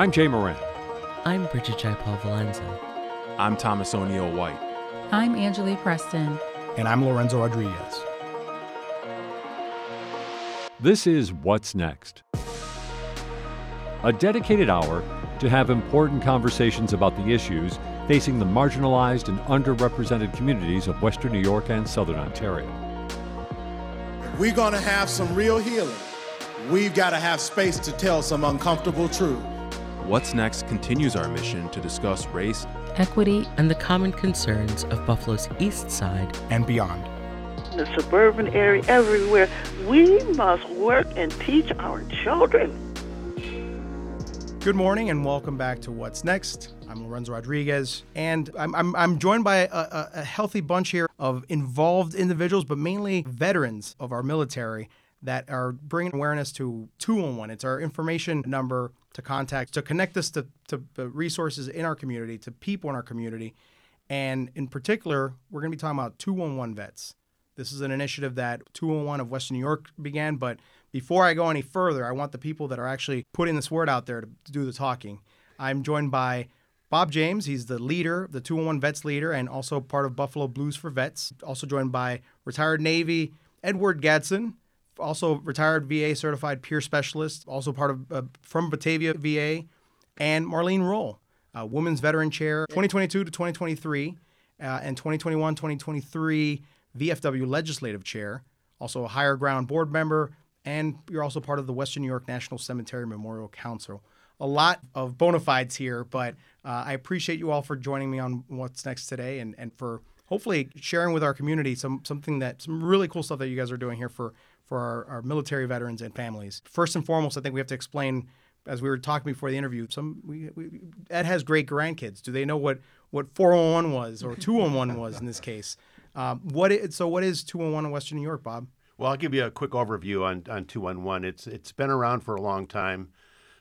I'm Jay Moran. I'm Bridget Paul Valenza. I'm Thomas O'Neill White. I'm Angeli Preston. And I'm Lorenzo Rodriguez. This is What's Next. A dedicated hour to have important conversations about the issues facing the marginalized and underrepresented communities of Western New York and Southern Ontario. We're going to have some real healing. We've got to have space to tell some uncomfortable truth. What's Next continues our mission to discuss race, equity, and the common concerns of Buffalo's East Side and beyond. In the suburban area, everywhere, we must work and teach our children. Good morning and welcome back to What's Next. I'm Lorenzo Rodriguez, and I'm, I'm, I'm joined by a, a, a healthy bunch here of involved individuals, but mainly veterans of our military that are bringing awareness to 211. It's our information number to contact, to connect us to, to resources in our community, to people in our community. And in particular, we're going to be talking about 211 vets. This is an initiative that 211 of Western New York began. But before I go any further, I want the people that are actually putting this word out there to, to do the talking. I'm joined by Bob James. He's the leader, the 211 Vets leader, and also part of Buffalo Blues for Vets. Also joined by retired Navy Edward Gadson, also retired VA certified peer specialist, also part of uh, from Batavia VA, and Marlene Roll, uh, Women's Veteran Chair 2022 to 2023, uh, and 2021 2023 VFW Legislative Chair, also a Higher Ground Board member, and you're also part of the Western New York National Cemetery Memorial Council. A lot of bona fides here, but uh, I appreciate you all for joining me on What's Next today and, and for hopefully sharing with our community some something that some really cool stuff that you guys are doing here for for our, our military veterans and families. First and foremost, I think we have to explain, as we were talking before the interview, some we, we, Ed has great grandkids. Do they know what what 411 was or 211 was in this case? Um, what is, so what is 211 in Western New York, Bob? Well, I'll give you a quick overview on, on 211. It's it's been around for a long time.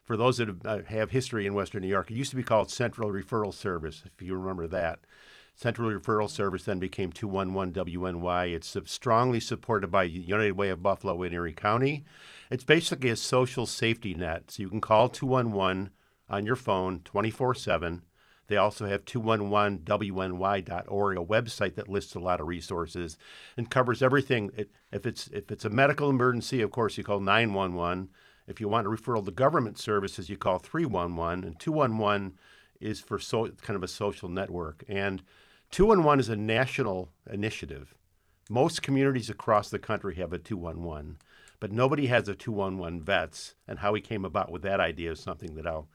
For those that have, uh, have history in Western New York, it used to be called Central Referral Service, if you remember that. Central Referral Service then became 211 WNY. It's strongly supported by United Way of Buffalo in Erie County. It's basically a social safety net. So you can call 211 on your phone 24 7. They also have 211wny.org, a website that lists a lot of resources and covers everything. If it's if it's a medical emergency, of course, you call 911. If you want a referral to government services, you call 311. And 211 is for so, kind of a social network. And 211 is a national initiative. Most communities across the country have a 211, but nobody has a 211 vets. And how we came about with that idea is something that I'll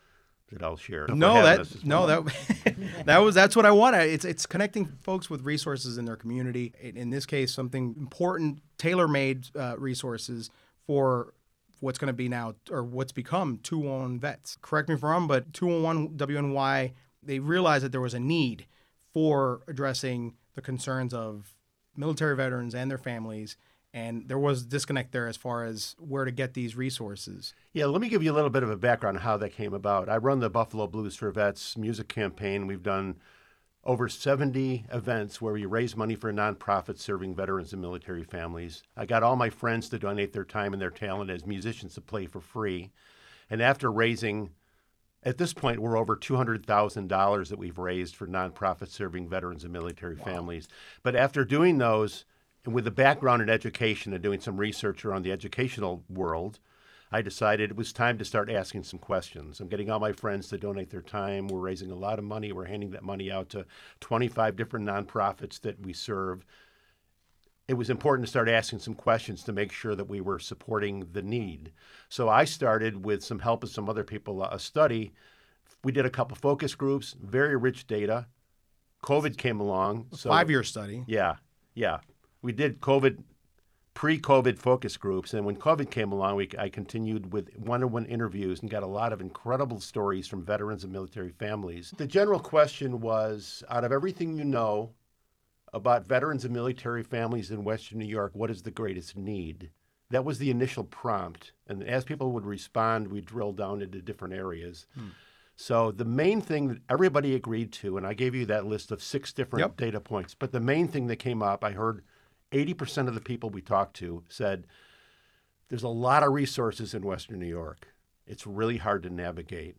that I'll share. No, that no that that was that's what I want. It's it's connecting folks with resources in their community. In this case, something important, tailor-made uh, resources for what's going to be now or what's become 211 vets. Correct me if I'm wrong, but 211 WNY they realized that there was a need for addressing the concerns of military veterans and their families. And there was disconnect there as far as where to get these resources. Yeah, let me give you a little bit of a background on how that came about. I run the Buffalo Blues for Vets music campaign. We've done over 70 events where we raise money for nonprofits serving veterans and military families. I got all my friends to donate their time and their talent as musicians to play for free. And after raising at this point, we're over $200,000 that we've raised for nonprofits serving veterans and military wow. families. But after doing those, and with a background in education and doing some research around the educational world, I decided it was time to start asking some questions. I'm getting all my friends to donate their time. We're raising a lot of money. We're handing that money out to 25 different nonprofits that we serve it was important to start asking some questions to make sure that we were supporting the need. So I started with some help of some other people uh, a study. We did a couple focus groups, very rich data. COVID came along. So, Five year study. Yeah, yeah. We did COVID, pre COVID focus groups. And when COVID came along, we, I continued with one on one interviews and got a lot of incredible stories from veterans and military families. The general question was out of everything you know, about veterans and military families in Western New York what is the greatest need? That was the initial prompt. And as people would respond, we drilled down into different areas. Hmm. So the main thing that everybody agreed to, and I gave you that list of six different yep. data points, but the main thing that came up, I heard 80% of the people we talked to said there's a lot of resources in Western New York. It's really hard to navigate.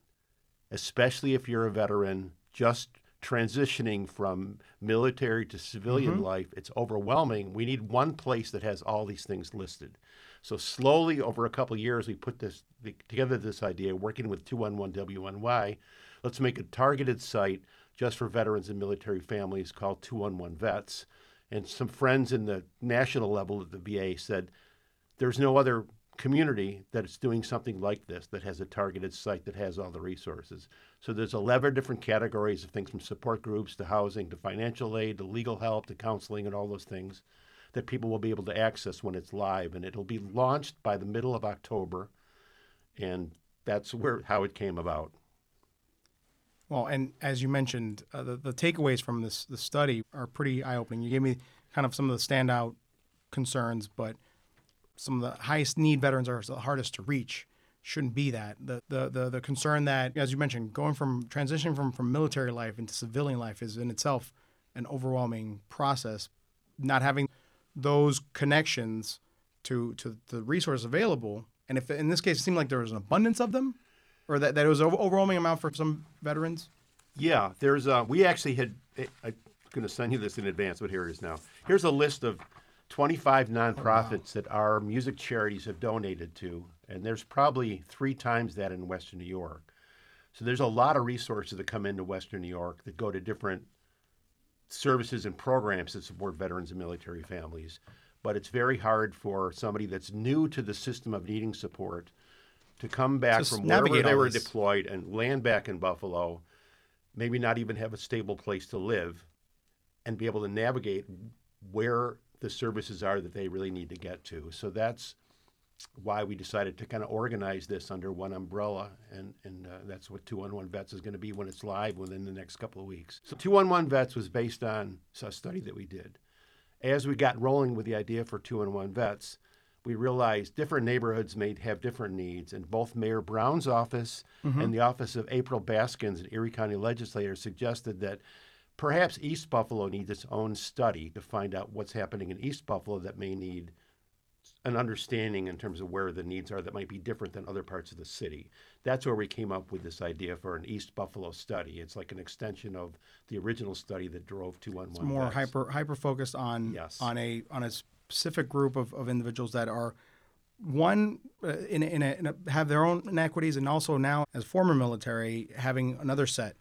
especially if you're a veteran just transitioning from military to civilian mm-hmm. life. It's overwhelming. We need one place that has all these things listed. So slowly over a couple of years, we put this together. This idea, working with 211 WNY, let's make a targeted site just for veterans and military families called 211 Vets. And some friends in the national level at the VA said, there's no other community that is doing something like this that has a targeted site that has all the resources. So there's 11 different categories of things from support groups to housing to financial aid to legal help to counseling and all those things that people will be able to access when it's live and it'll be launched by the middle of October and that's where how it came about. Well, and as you mentioned, uh, the, the takeaways from this the study are pretty eye opening. You gave me kind of some of the standout concerns, but some of the highest need veterans are the hardest to reach. Shouldn't be that. The, the the the concern that, as you mentioned, going from transitioning from from military life into civilian life is in itself an overwhelming process. Not having those connections to to the resources available, and if in this case it seemed like there was an abundance of them, or that, that it was an overwhelming amount for some veterans. Yeah, there's uh, we actually had I'm going to send you this in advance, but here it is now. Here's a list of 25 nonprofits that our music charities have donated to, and there's probably three times that in Western New York. So there's a lot of resources that come into Western New York that go to different services and programs that support veterans and military families. But it's very hard for somebody that's new to the system of needing support to come back Just from wherever they were deployed and land back in Buffalo, maybe not even have a stable place to live, and be able to navigate where the services are that they really need to get to. So that's why we decided to kind of organize this under one umbrella, and and uh, that's what 211 Vets is going to be when it's live within the next couple of weeks. So 211 Vets was based on a study that we did. As we got rolling with the idea for 211 Vets, we realized different neighborhoods may have different needs, and both Mayor Brown's office and the office of April Baskins, an Erie County legislator, suggested that perhaps East Buffalo needs its own study to find out what's happening in East Buffalo that may need an understanding in terms of where the needs are that might be different than other parts of the city. That's where we came up with this idea for an East Buffalo study. It's like an extension of the original study that drove 211. It's more hyper hyper focused on Yes. on a on a specific group of, of individuals that are one uh, in, a, in, a, in a, have their own inequities and also now as former military having another set.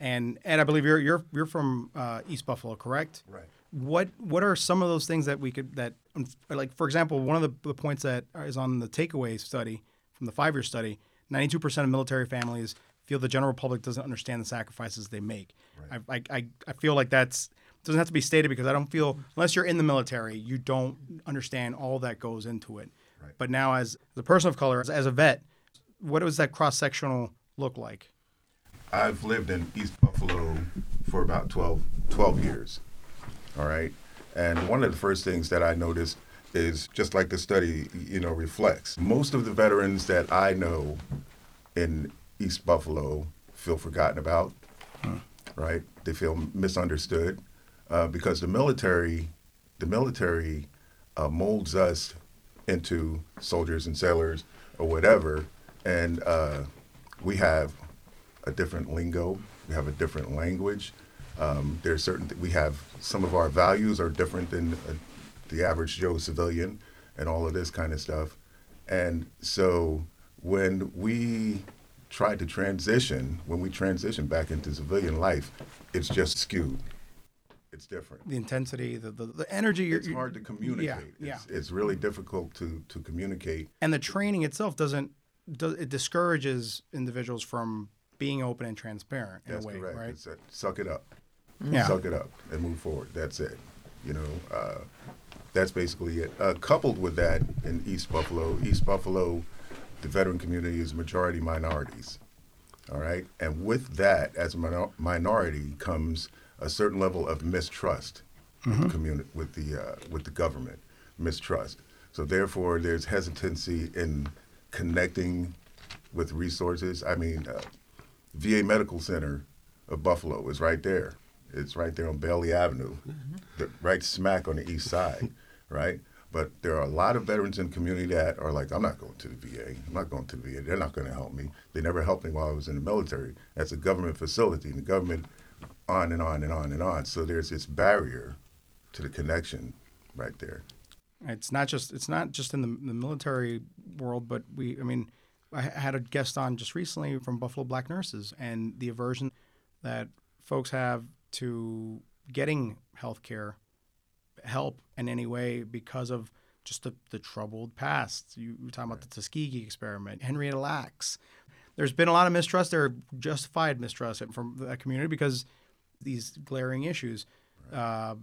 And Ed, I believe you're you're you're from uh, East Buffalo, correct? Right. What what are some of those things that we could that um, like for example one of the, the points that is on the takeaway study from the five year study, ninety two percent of military families feel the general public doesn't understand the sacrifices they make. I, I, I I feel like that's doesn't have to be stated because I don't feel unless you're in the military you don't understand all that goes into it. Right. But now as a person of color, as, as a vet, what does that cross sectional look like? I've lived in East Buffalo for about 12, 12 years. All right. And one of the first things that I noticed is just like the study, you know, reflects. Most of the veterans that I know in East Buffalo feel forgotten about, right? They feel misunderstood uh, because the military, the military uh, molds us into soldiers and sailors or whatever, and uh, we have a different lingo. We have a different language. Um, there's certain th- we have some of our values are different than uh, the average Joe civilian, and all of this kind of stuff. And so when we tried to transition, when we transition back into civilian life, it's just skewed. It's different. The intensity, the the, the energy. You're, It's hard to communicate. Yeah, It's, it's really difficult to, to communicate. and the training itself doesn't does it discourages individuals from being open and transparent in That's a way, correct. right? A, suck it up. Yeah. Suck it up and move forward. That's it. You know, uh, that's basically it. Uh, coupled with that, in East Buffalo, East Buffalo, the veteran community is majority minorities. All right, and with that, as a minor- minority, comes a certain level of mistrust with the community, with the uh, with the government, mistrust. So therefore, there's hesitancy in connecting with resources. I mean, uh, VA Medical Center of Buffalo is right there. It's right there on Bailey Avenue, mm-hmm. the, right smack on the east side, right? But there are a lot of veterans in the community that are like, I'm not going to the VA. I'm not going to the VA. They're not going to help me. They never helped me while I was in the military. That's a government facility, and the government on and on and on and on. So there's this barrier to the connection right there. It's not just it's not just in the, the military world, but we I mean, I had a guest on just recently from Buffalo Black Nurses and the aversion that folks have to getting health care help in any way because of just the, the troubled past. You were talking about the Tuskegee experiment, Henrietta Lacks. There's been a lot of mistrust there, justified mistrust from the community because these glaring issues. Uh,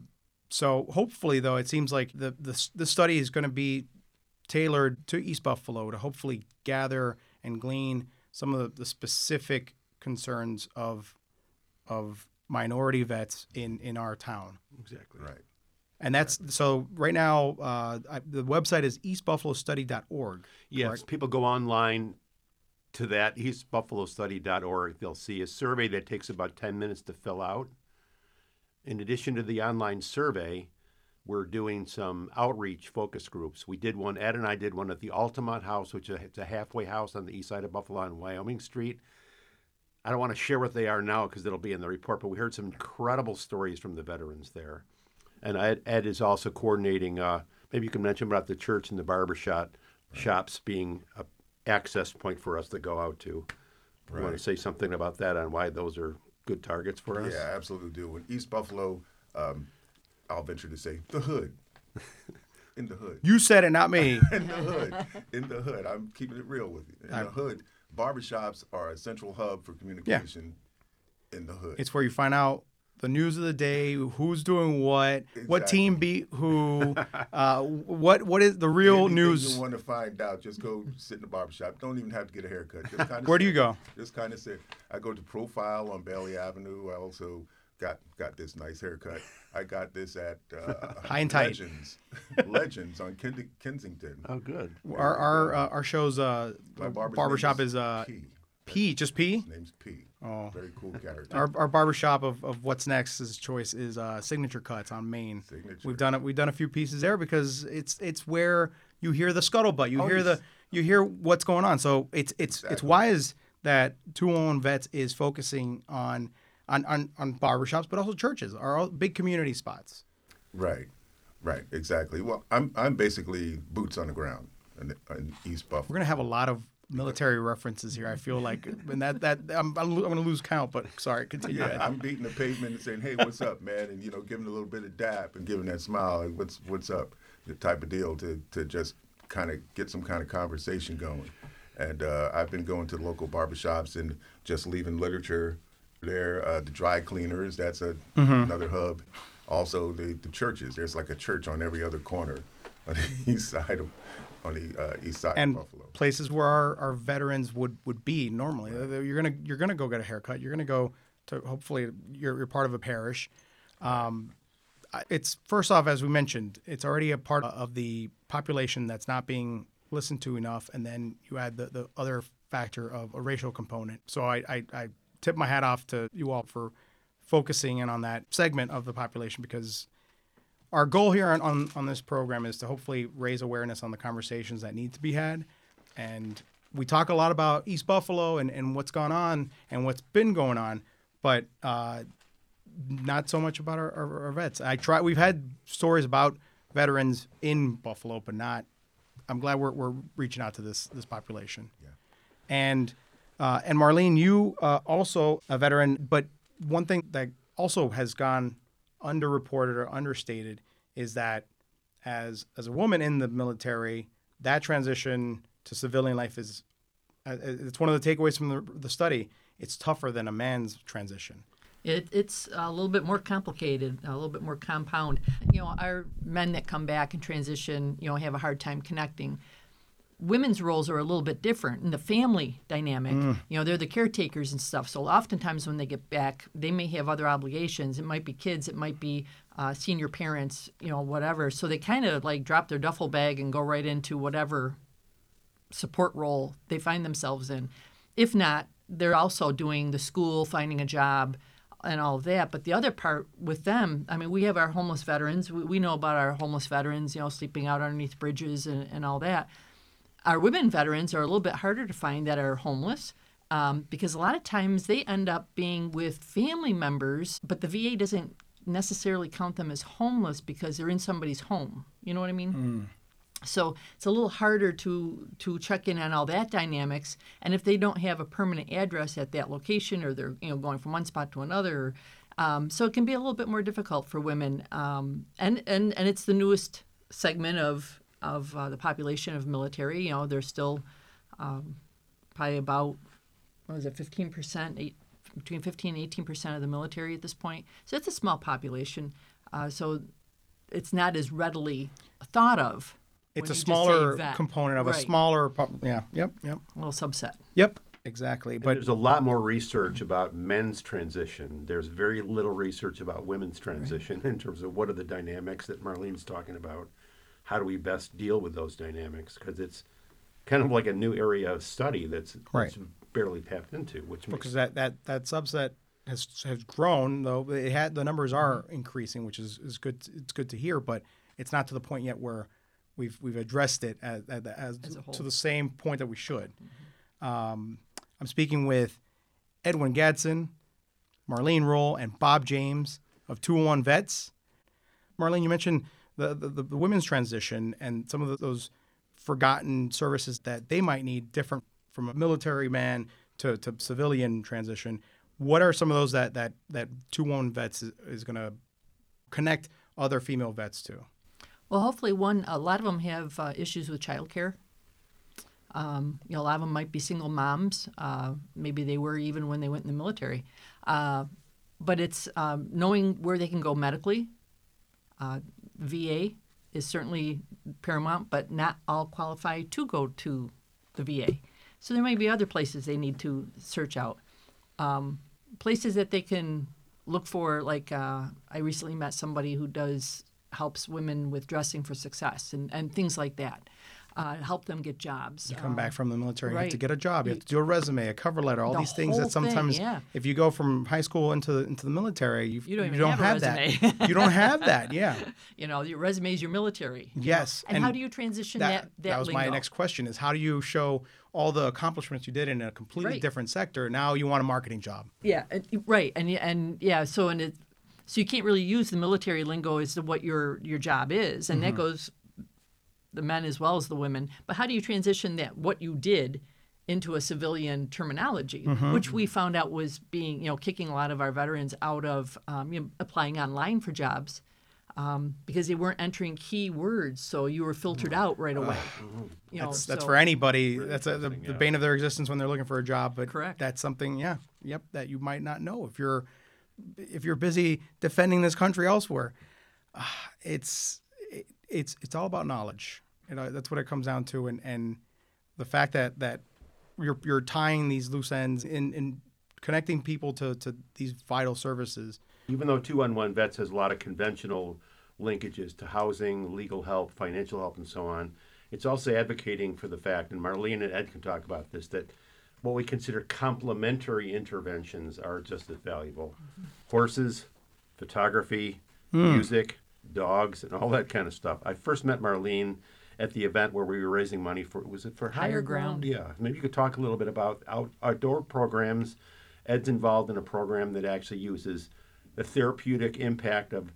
so hopefully, though, it seems like the the, the study is going to be tailored to East Buffalo to hopefully gather and glean some of the, the specific concerns of of minority vets in in our town. Exactly. Right. And that's so right now. Uh, I, the website is eastbuffalostudy.org. Yes, correct? people go online to that eastbuffalostudy.org. They'll see a survey that takes about 10 minutes to fill out. In addition to the online survey, we're doing some outreach focus groups. We did one, Ed and I did one at the Altamont House, which is a halfway house on the east side of Buffalo on Wyoming Street. I don't want to share what they are now because it'll be in the report, but we heard some incredible stories from the veterans there. And Ed, Ed is also coordinating, uh, maybe you can mention about the church and the barber shop, shops being a access point for us to go out to. You want to say something about that on why those are good targets for us? Yeah, absolutely do. In East Buffalo, um, I'll venture to say the hood. In the hood. You said it, not me. in the hood. In the hood. I'm keeping it real with you. In I- the hood, barbershops are a central hub for communication in the hood. It's where you find out the news of the day, who's doing what, what team beat who, uh, what what is the real Anything news. you want to find out, just go sit in the barbershop. Don't even have to get a haircut. Just kind of Where do you go? Just kind of sit. I go to Profile on Bailey Avenue. I also got got this nice haircut. I got this at uh, High and tight. Legends, Legends on Ken- Kensington. Oh, good. Our our uh, our show's uh, My barbershop name is uh, P. P, just P. His name's P. Oh. Very cool character. Our, our barbershop of, of what's next's choice is uh, Signature Cuts on Main. Signature. We've done it. We've done a few pieces there because it's it's where you hear the scuttlebutt. You Oh, hear the you hear what's going on. So it's it's it's Exactly. wise that 211 Vets is focusing on on on, on barbershops, but also churches are all big community spots. Right, right, exactly. Well, I'm I'm basically boots on the ground in, in East Buffalo. We're gonna have a lot of military references here. I feel like, and that that I'm I'm, I'm gonna lose count. But sorry, continue. Yeah, I'm beating the pavement and saying, "Hey, what's up, man?" And you know, giving a little bit of dap and giving that smile, like, "What's what's up?" The type of deal to to just kind of get some kind of conversation going. And uh, I've been going to local barbershops and just leaving literature there. Uh, the dry cleaners, that's a, another hub. Also, the, the churches. There's like a church on every other corner on the east side of on the uh, east side and of Buffalo. places where our, our veterans would, would be normally. Uh, You're gonna you're gonna go get a haircut. You're gonna go to hopefully you're, you're part of a parish. Um, it's first off, as we mentioned, it's already a part of the population that's not being listened to enough, and then you add the, the other factor of a racial component. So I, I, I tip my hat off to you all for focusing in on that segment of the population because our goal here on, on, on this program is to hopefully raise awareness on the conversations that need to be had. And we talk a lot about East Buffalo and, and what's gone on and what's been going on, but uh, not so much about our, our, our vets. I try. We've had stories about veterans in Buffalo, but not. I'm glad we're, we're reaching out to this this population. Yeah. And uh, and Marlene, you uh, also a veteran, but one thing that also has gone underreported or understated is that as as a woman in the military, that transition to civilian life is uh, it's one of the takeaways from the, the study. It's tougher than a man's transition. It, it's a little bit more complicated, a little bit more compound. You know, our men that come back and transition, you know, have a hard time connecting. Women's roles are a little bit different in the family dynamic. You know, they're the caretakers and stuff. So oftentimes when they get back, they may have other obligations. It might be kids, it might be uh, senior parents, you know, whatever. So they kind of like drop their duffel bag and go right into whatever support role they find themselves in. If not, they're also doing the school, finding a job, and all of that. But the other part with them, I mean, we have our homeless veterans. We, we know about our homeless veterans, you know, sleeping out underneath bridges and, and all that. Our women veterans are a little bit harder to find that are homeless. Um, because a lot of times they end up being with family members, but the VA doesn't necessarily count them as homeless because they're in somebody's home. You know what I mean? So it's a little harder to to check in on all that dynamics. And if they don't have a permanent address at that location, or they're you know going from one spot to another, um, so it can be a little bit more difficult for women. Um, and and and it's the newest segment of of uh, the population of military. You know, they're still um, probably about what was it, fifteen percent, between fifteen and eighteen percent of the military at this point. So it's a small population. Uh, so it's not as readily thought of. It's a you just say smaller component of a smaller. Yeah. Yep. Yep. A little subset. Yep. Exactly. And But there's a lot more research about men's transition. There's very little research about women's transition in terms of what are the dynamics that Marlene's talking about. How do we best deal with those dynamics? Because it's kind of like a new area of study that's, Right. that's barely tapped into, which makes because that, that, that subset has has grown though it had the numbers are increasing which is, is good it's good to hear but it's not to the point yet where we've we've addressed it as, as, as As to the same point that we should. Um, I'm speaking with Edwin Gadson Marlene Roll and Bob James of 201 Vets. Marlene you mentioned the, the, the women's transition and some of the, those forgotten services that they might need different from a military man to, to civilian transition. What are some of those that that that 2-1 vets is, is going to connect other female vets to? Well, hopefully, one. A lot of them have uh, issues with childcare. Um, you know, a lot of them might be single moms. Uh, maybe they were even when they went in the military. Uh, but it's um, knowing where they can go medically. VA is certainly paramount, but not all qualify to go to the VA. So there may be other places they need to search out. Um, places that they can look for, like uh, I recently met somebody who does helps women with dressing for success and, and things like that. Uh, help them get jobs. You come back from the military, right. you have to get a job, you have to do a resume, a cover letter, all The these things that thing, sometimes, yeah. if you go from high school into into the military, you, You don't even have a that. you don't have that. Yeah. you know, your resume is your military. you know. Yes. And, how do you transition that? That, was my next question: is how do you show all the accomplishments you did in a completely Right. different sector? Now you want a marketing job. Yeah, right, and and yeah, so and it, so you can't really use the military lingo as to what your your job is, and that Mm-hmm. goes the men as well as the women. But how do you transition that what you did into a civilian terminology, Mm-hmm. which we found out was being you know kicking a lot of our veterans out of um, you know, applying online for jobs. Um, because they weren't entering key words, so you were filtered out right away. You know, That's that's so- for anybody. that's a, the, the bane of their existence when they're looking for a job. But Correct. that's something, yeah, yep, that you might not know if you're if you're busy defending this country elsewhere. Ah, it's it, it's it's all about knowledge. You know, that's what it comes down to, and and the fact that that you're you're tying these loose ends in in connecting people to to these vital services. even though 211 Vets has a lot of conventional linkages to housing, legal help, financial help, and so on, it's also advocating for the fact, and Marlene and Ed can talk about this, that what we consider complementary interventions are just as valuable. Mm-hmm. Horses, photography, hmm. music, dogs, and all that kind of stuff. I first met Marlene at the event where we were raising money for, was it for Higher Ground. Yeah. Maybe you could talk a little bit about out, outdoor programs. Ed's involved in a program that actually uses the therapeutic impact of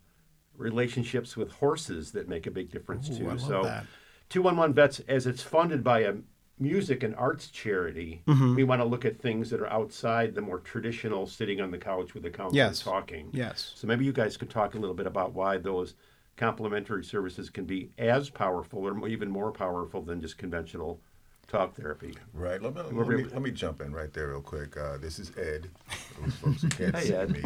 relationships with horses that make a big difference Ooh, too. So, that. 211 Vets, as it's funded by a music and arts charity, Mm-hmm. we want to look at things that are outside the more traditional sitting on the couch with the counselor Yes. talking. Yes. So maybe you guys could talk a little bit about why those complementary services can be as powerful or even more powerful than just conventional talk therapy. Right. Let me, let, me, let me jump in right there real quick. Uh, this is Ed. Those folks who can't Hey, see Ed. me.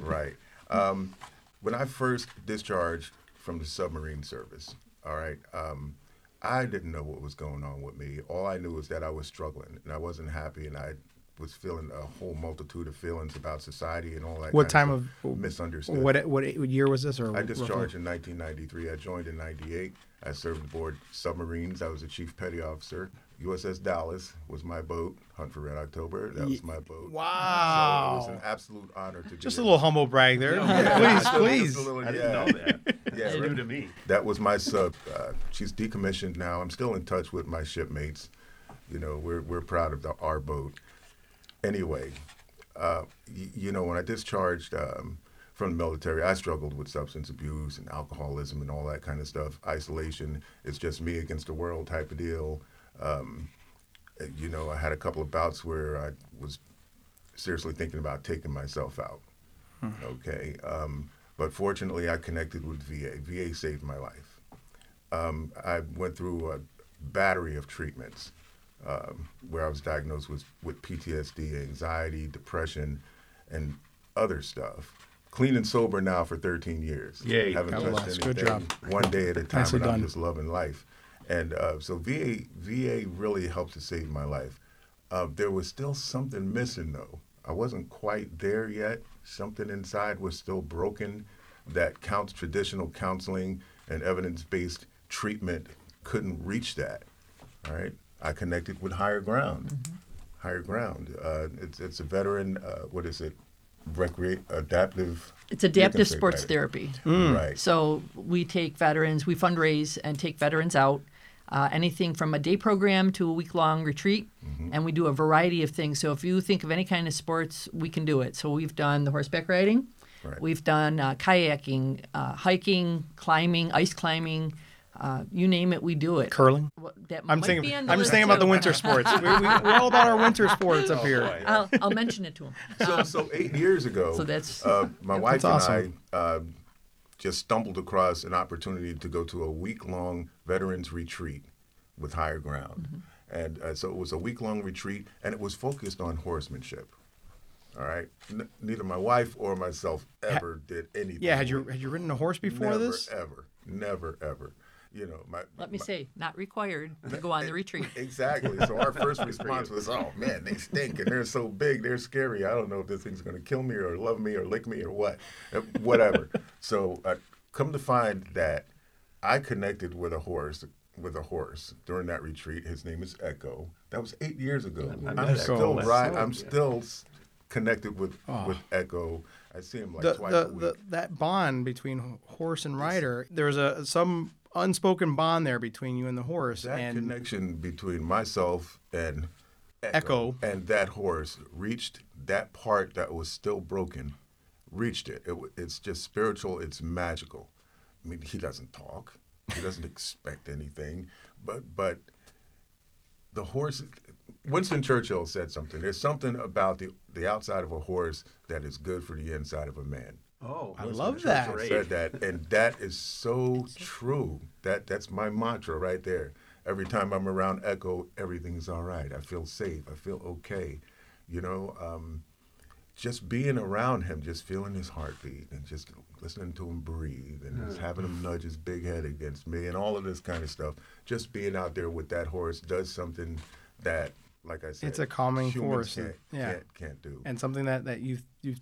Right. Um, when I first discharged from the submarine service, all right, um, I didn't know what was going on with me. All I knew was that I was struggling and I wasn't happy, and I was feeling a whole multitude of feelings about society and all that. What kind time of, of misunderstood? What what year was this? Or I discharged in 1993. I joined in '98. I served aboard submarines. I was a chief petty officer. USS Dallas was my boat. Hunt for Red October. That was my boat. Wow! So it was an absolute honor to just be a little humble brag there. please, please. Little, I didn't know that. Yeah, That's right. new to me. That was my sub. Uh, she's decommissioned now. I'm still in touch with my shipmates. You know, we're we're proud of the, our boat. Anyway, uh, y- you know, when I discharged um, from the military, I struggled with substance abuse and alcoholism and all that kind of stuff. Isolation. It's just me against the world type of deal. Um, you know, I had a couple of bouts where I was seriously thinking about taking myself out. Okay. Um, but fortunately, I connected with VA. VA saved my life. Um, I went through a battery of treatments um, where I was diagnosed with, with PTSD, anxiety, depression, and other stuff. Clean and sober now for 13 years. Yay. Haven't touched anything. Good job. One day at a time, and I'm done. just loving life. And uh, so VA, VA really helped to save my life. Uh, there was still something missing, though. I wasn't quite there yet. Something inside was still broken that counts traditional counseling and evidence-based treatment couldn't reach that. All right, I connected with Higher Ground. Higher Ground. Uh, it's it's a veteran. Uh, what is it? Recreate adaptive. It's adaptive sports therapy. Right. So we take veterans, we fundraise and take veterans out, uh, anything from a day program to a week long retreat, Mm-hmm. and we do a variety of things. So if you think of any kind of sports, we can do it. So we've done the horseback riding, Right. we've done uh, kayaking, uh, hiking, climbing, ice climbing. Uh, you name it, we do it. Curling. That I'm might thinking. be on the I'm just list thinking about the winter sports. we, we, we're all about our winter sports Oh, up here. I'll, I'll mention it to him. so, so eight years ago, So that's- uh, my wife That's and awesome. I uh, just stumbled across an opportunity to go to a week long veterans retreat with Higher Ground. Mm-hmm. And uh, so it was a week long retreat, and it was focused on horsemanship. All right. N- neither my wife or myself ever did anything. Yeah, had you had you ridden a horse before never, this? Ever, never, ever. You know, my. Let me my- say, not required to go on the retreat. Exactly. So our first response was, "Oh man, they stink and they're so big, they're scary. I don't know if this thing's going to kill me or love me or lick me or what, Uh, whatever." so uh, come to find that I connected with a horse with a horse during that retreat. His name is Echo. That was eight years ago. I I'm still Echo. right. I'm yeah. still connected with with Echo. I see him like the, twice the, a week. the, that bond between horse and rider, there's a some unspoken bond there between you and the horse. that and connection between myself and Echo. and that horse reached that part that was still broken reached it. it it's just spiritual it's magical i mean he doesn't talk he doesn't expect anything but but the horse winston churchill said something there's something about the the outside of a horse that is good for the inside of a man Oh, I love that. said that, and that is so true. That that's my mantra right there. Every time I'm around Echo, everything's all right. I feel safe. I feel okay. You know, um, just being around him, just feeling his heartbeat, and just listening to him breathe, and just having him nudge his big head against me, and all of this kind of stuff. Just being out there with that horse does something that, like I said, It's a calming force, Can't, yeah. can't, can't do. and something that, that you you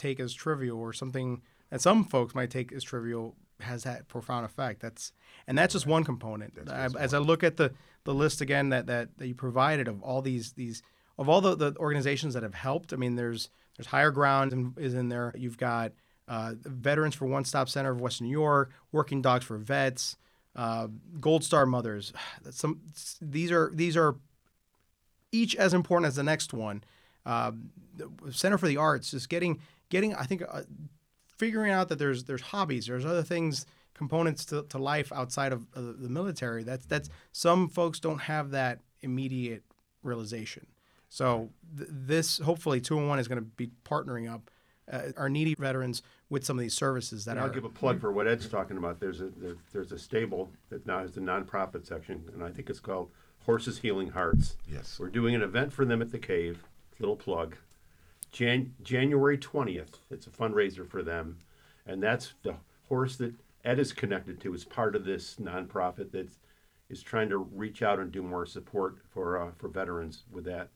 take as trivial or something that some folks might take as trivial has that profound effect. That's and that's just one component. I, as I look at the the list again that, that that you provided of all these these of all the, the organizations that have helped. I mean, there's there's Higher Ground is in there. You've got uh, Veterans for One Stop Center of Western New York, Working Dogs for Vets, uh, Gold Star Mothers. Some these are these are each as important as the next one. The Center for the Arts, just getting getting I think uh, figuring out that there's there's hobbies, there's other things, components to, to life outside of uh, the military. That's that's some folks don't have that immediate realization. So th- this hopefully two and one is going to be partnering up uh, our needy veterans with some of these services that And are. I'll give a plug for what Ed's talking about. There's a there, there's a stable that now has the nonprofit section, and I think it's called Horses Healing Hearts. Yes. We're doing an event for them at the cave. Little plug. Jan- January twentieth. It's a fundraiser for them, and that's the horse that Ed is connected to. is part of this nonprofit that is trying to reach out and do more support for uh, for veterans with that.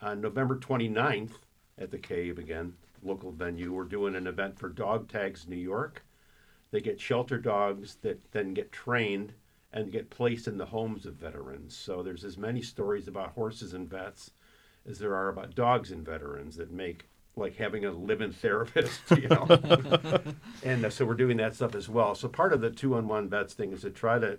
On November 29th at the Cave again, local venue, we're doing an event for Dog Tags New York. They get shelter dogs that then get trained and get placed in the homes of veterans. So there's as many stories about horses and vets as there are about dogs and veterans that make like having a living therapist, you know. and uh, so we're doing that stuff as well. So part of the two on one vets thing is to try to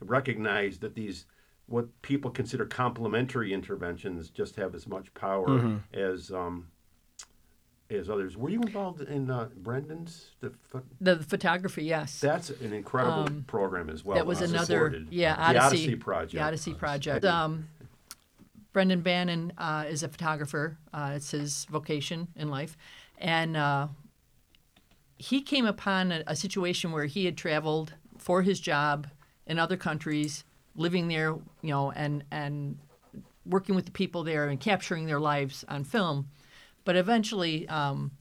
recognize that these what people consider complementary interventions just have as much power Mm-hmm. as um, as others. Were you involved in uh, Brendan's? The, pho- The photography, yes. that's an incredible program as well. Um, that was uh, another, supported. yeah, the Odyssey, Odyssey project. The Odyssey project. Um, Brendan Bannon uh, is a photographer. Uh, it's his vocation in life, and uh, he came upon a, a situation where he had traveled for his job in other countries, living there, you know, and and working with the people there and capturing their lives on film. But eventually, um,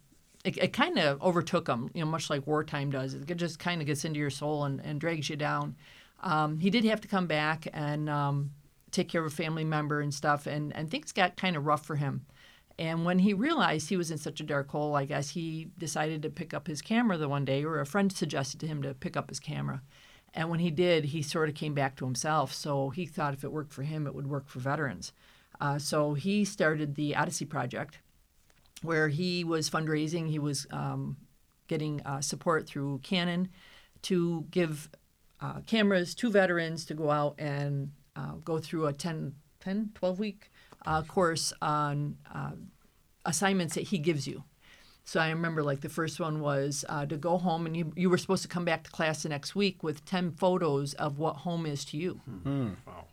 it, it kind of overtook him, you know, much like wartime does. It just kind of gets into your soul and, and drags you down. Um, he did have to come back and um, take care of a family member and stuff, and, and things got kind of rough for him. And when he realized he was in such a dark hole, I guess he decided to pick up his camera the one day, or a friend suggested to him to pick up his camera. And when he did, he sort of came back to himself. So he thought if it worked for him, it would work for veterans. Uh, so he started the Odyssey Project, where he was fundraising. He was um, getting uh, support through Canon to give uh, cameras to veterans to go out and uh, go through a 10, 10 12 week uh, course on uh, assignments that he gives you. So I remember like the first one was uh, to go home and you, you were supposed to come back to class the next week with 10 photos of what home is to you. Wow.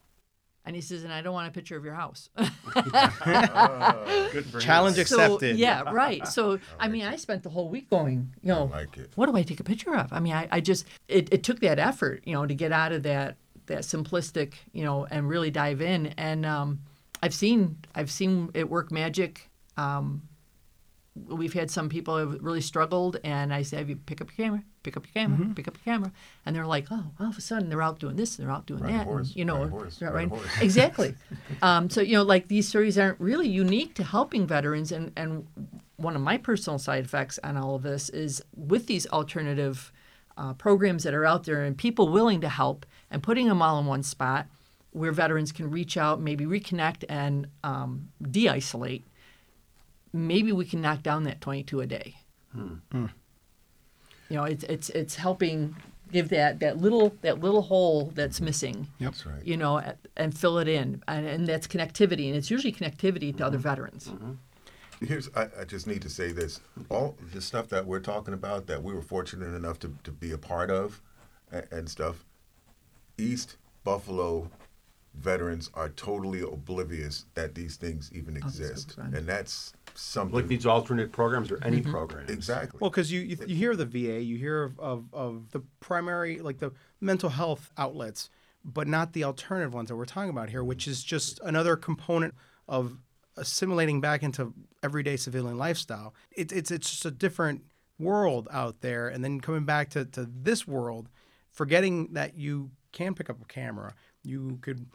And he says, and I don't want a picture of your house. Good for. Challenge So, accepted. yeah, right. So, I mean, I spent the whole week going, you know, like it. what do I take a picture of? I mean, I, I just, it, it took that effort, you know, to get out of that, that simplistic, you know, and really dive in. And um, I've seen, I've seen it work magic. Um, we've had some people have really struggled, and I say, have you pick up your camera, pick up your camera, Mm-hmm. pick up your camera, and they're like, oh, all of a sudden they're out doing this, and they're out doing that, horse, and, you know, horse, right- exactly. um, so you know, like these stories aren't really unique to helping veterans, and and one of my personal side effects on all of this is with these alternative uh, programs that are out there and people willing to help and putting them all in one spot where veterans can reach out, maybe reconnect and um, de-isolate. Maybe we can knock down that 22 a day. Hmm. Hmm. You know, it's it's it's helping give that that little that little hole that's missing. That's right. You know, a- and fill it in, and, and that's connectivity, and it's usually connectivity to other mm-hmm. veterans. Mm-hmm. Here's I, I just need to say this. All the stuff that we're talking about that we were fortunate enough to, to be a part of and, and stuff, East Buffalo veterans are totally oblivious that these things even that's exist. good. and that's something Like these alternate programs or Mm-hmm. any program. exactly. Well, because you, you you hear the VA, you hear of, of, of the primary like the mental health outlets, but not the alternative ones that we're talking about here, which is just another component of assimilating back into everyday civilian lifestyle. It, it's it's just a different world out there, and then coming back to, to this world, forgetting that you can pick up a camera, you could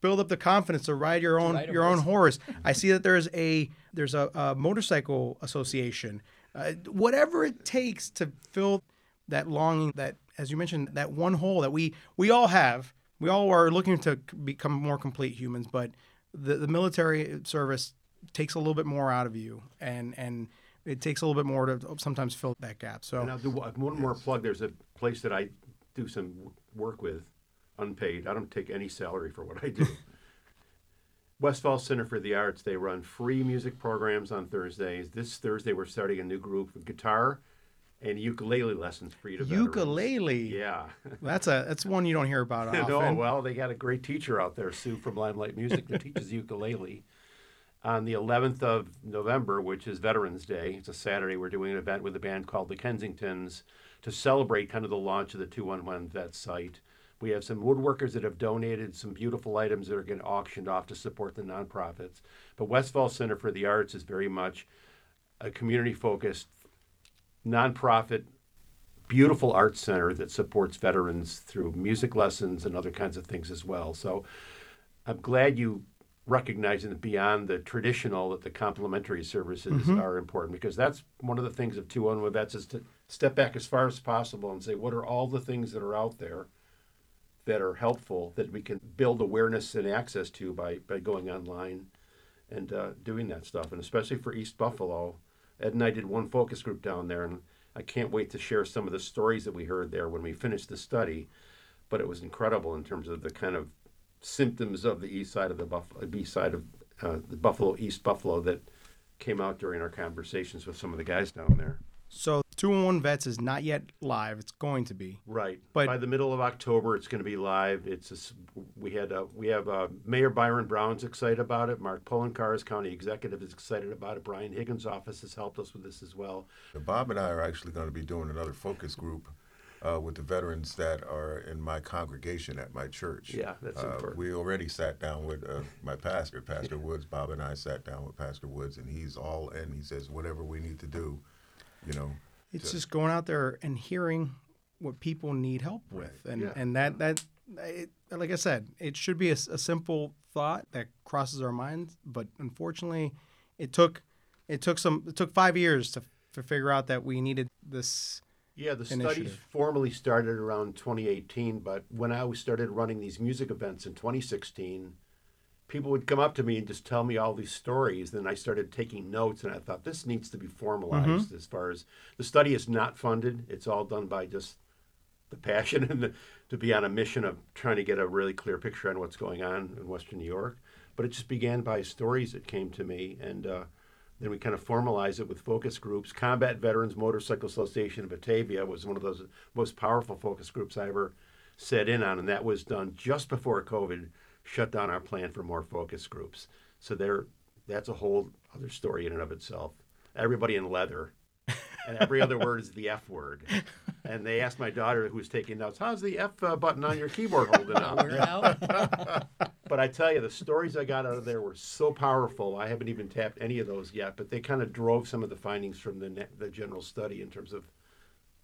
build up the confidence to ride your own your own horse. I see that there's a there's a, a motorcycle association. Uh, whatever it takes to fill that longing that as you mentioned that one hole that we we all have. We all are looking to become more complete humans, but the, the military service takes a little bit more out of you and and it takes a little bit more to sometimes fill that gap. So And I'll do one one more plug. There's a place that I do some work with, unpaid. I don't take any salary for what I do. Westfall Center for the Arts. They run free music programs on Thursdays. This Thursday, we're starting a new group of guitar and ukulele lessons free to veterans. ukulele. Yeah. That's a that's one you don't hear about often. no, well, they got a great teacher out there, Sue from Limelight Music, that teaches ukulele. On the 11th of November, which is Veterans Day, it's a Saturday, we're doing an event with a band called the Kensingtons to celebrate kind of the launch of the 211 Vet site. We have some woodworkers that have donated some beautiful items that are getting auctioned off to support the nonprofits. But Westfall Center for the Arts is very much a community focused nonprofit beautiful arts center that supports veterans through music lessons and other kinds of things as well. So I'm glad you recognizing that beyond the traditional that the complementary services Mhm. are important because that's one of the things of 211 vets is to step back as far as possible and say what are all the things that are out there that are helpful that we can build awareness and access to by, by going online and uh, doing that stuff? And especially for east buffalo ed and i did one focus group down there and i can't wait to share some of the stories that we heard there when we finished the study but it was incredible in terms of the kind of symptoms of the east side of the buffalo east side of uh, the buffalo east buffalo that came out during our conversations with some of the guys down there So 211 Vets is not yet live. It's going to be. Right. But by the middle of October, it's going to be live. It's a s we had uh, we have uh, Mayor Byron Brown's excited about it. Mark Poloncarz, as county executive, is excited about it. Brian Higgins' office has helped us with this as well. Bob and I are actually going to be doing another focus group uh, with the veterans that are in my congregation at my church. Yeah, that's uh, important. We already sat down with uh, my pastor, Pastor Woods. Bob and I sat down with Pastor Woods, and he's all in. He says, whatever we need to do, you know. It's to- just going out there and hearing what people need help with, and Yeah. and that that it, like I said, it should be a simple thought that crosses our minds, but unfortunately, it took it took some it took five years to to figure out that we needed this. Yeah, the studies formally started around 2018, but when I started running these music events in 2016, people would come up to me and just tell me all these stories. Then I started taking notes, and I thought this needs to be formalized. As far as the study is not funded, it's all done by just the passion and the, to be on a mission of trying to get a really clear picture on what's going on in Western New York. But it just began by stories that came to me, and uh, then we kind of formalized it with focus groups. Combat Veterans Motorcycle Association of Batavia was one of those most powerful focus groups I ever set in on, and that was done just before COVID shut down our plan for more focus groups. So there, that's a whole other story in and of itself. Everybody in leather, and every other word is the F word. And they asked my daughter, who was taking notes, "How's the F uh, button on your keyboard holding up?" but I tell you, the stories I got out of there were so powerful. I haven't even tapped any of those yet, but they kind of drove some of the findings from the ne- the general study in terms of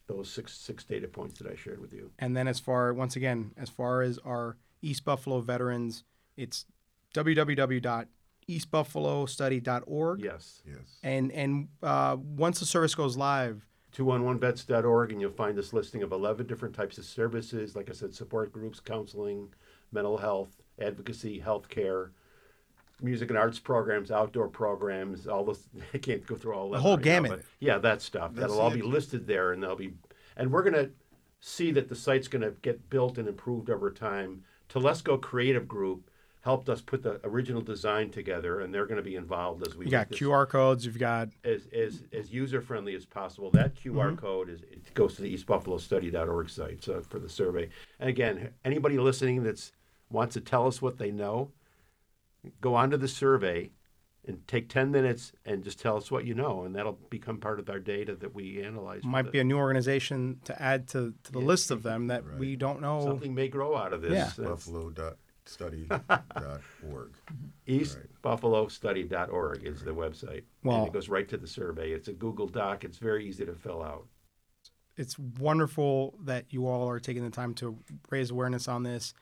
those six six data points that I shared with you. And then as far once again, as far as our East Buffalo veterans, it's www.eastbuffalostudy.org. Yes. Yes. And and uh, once the service goes live, 211vets.org, and you'll find this listing of 11 different types of services. Like I said, support groups, counseling, mental health, advocacy, healthcare, music and arts programs, outdoor programs, all this. I can't go through all that. whole right now, gamut. but yeah, that stuff. That's That'll all be listed there, and they'll be. And we're going to see that the site's going to get built and improved over time. Telesco Creative Group helped us put the original design together, and they're going to be involved as we you got QR codes, you've got as as as user friendly as possible. That QR Mm-hmm. code is it goes to the eastbuffalostudy.org site so for the survey. And again, anybody listening that's wants to tell us what they know, go onto the survey and take 10 minutes and just tell us what you know and that'll become part of our data that we analyze. might the- be a new organization to add to, to the list of them that we don't know. something may grow out of this. Yeah. That's Buffalo.study.org. eastbuffalostudy.org is the website. Well- and it goes right to the survey. It's a Google Doc. It's very easy to fill out. it's wonderful that you all are taking the time to raise awareness on this.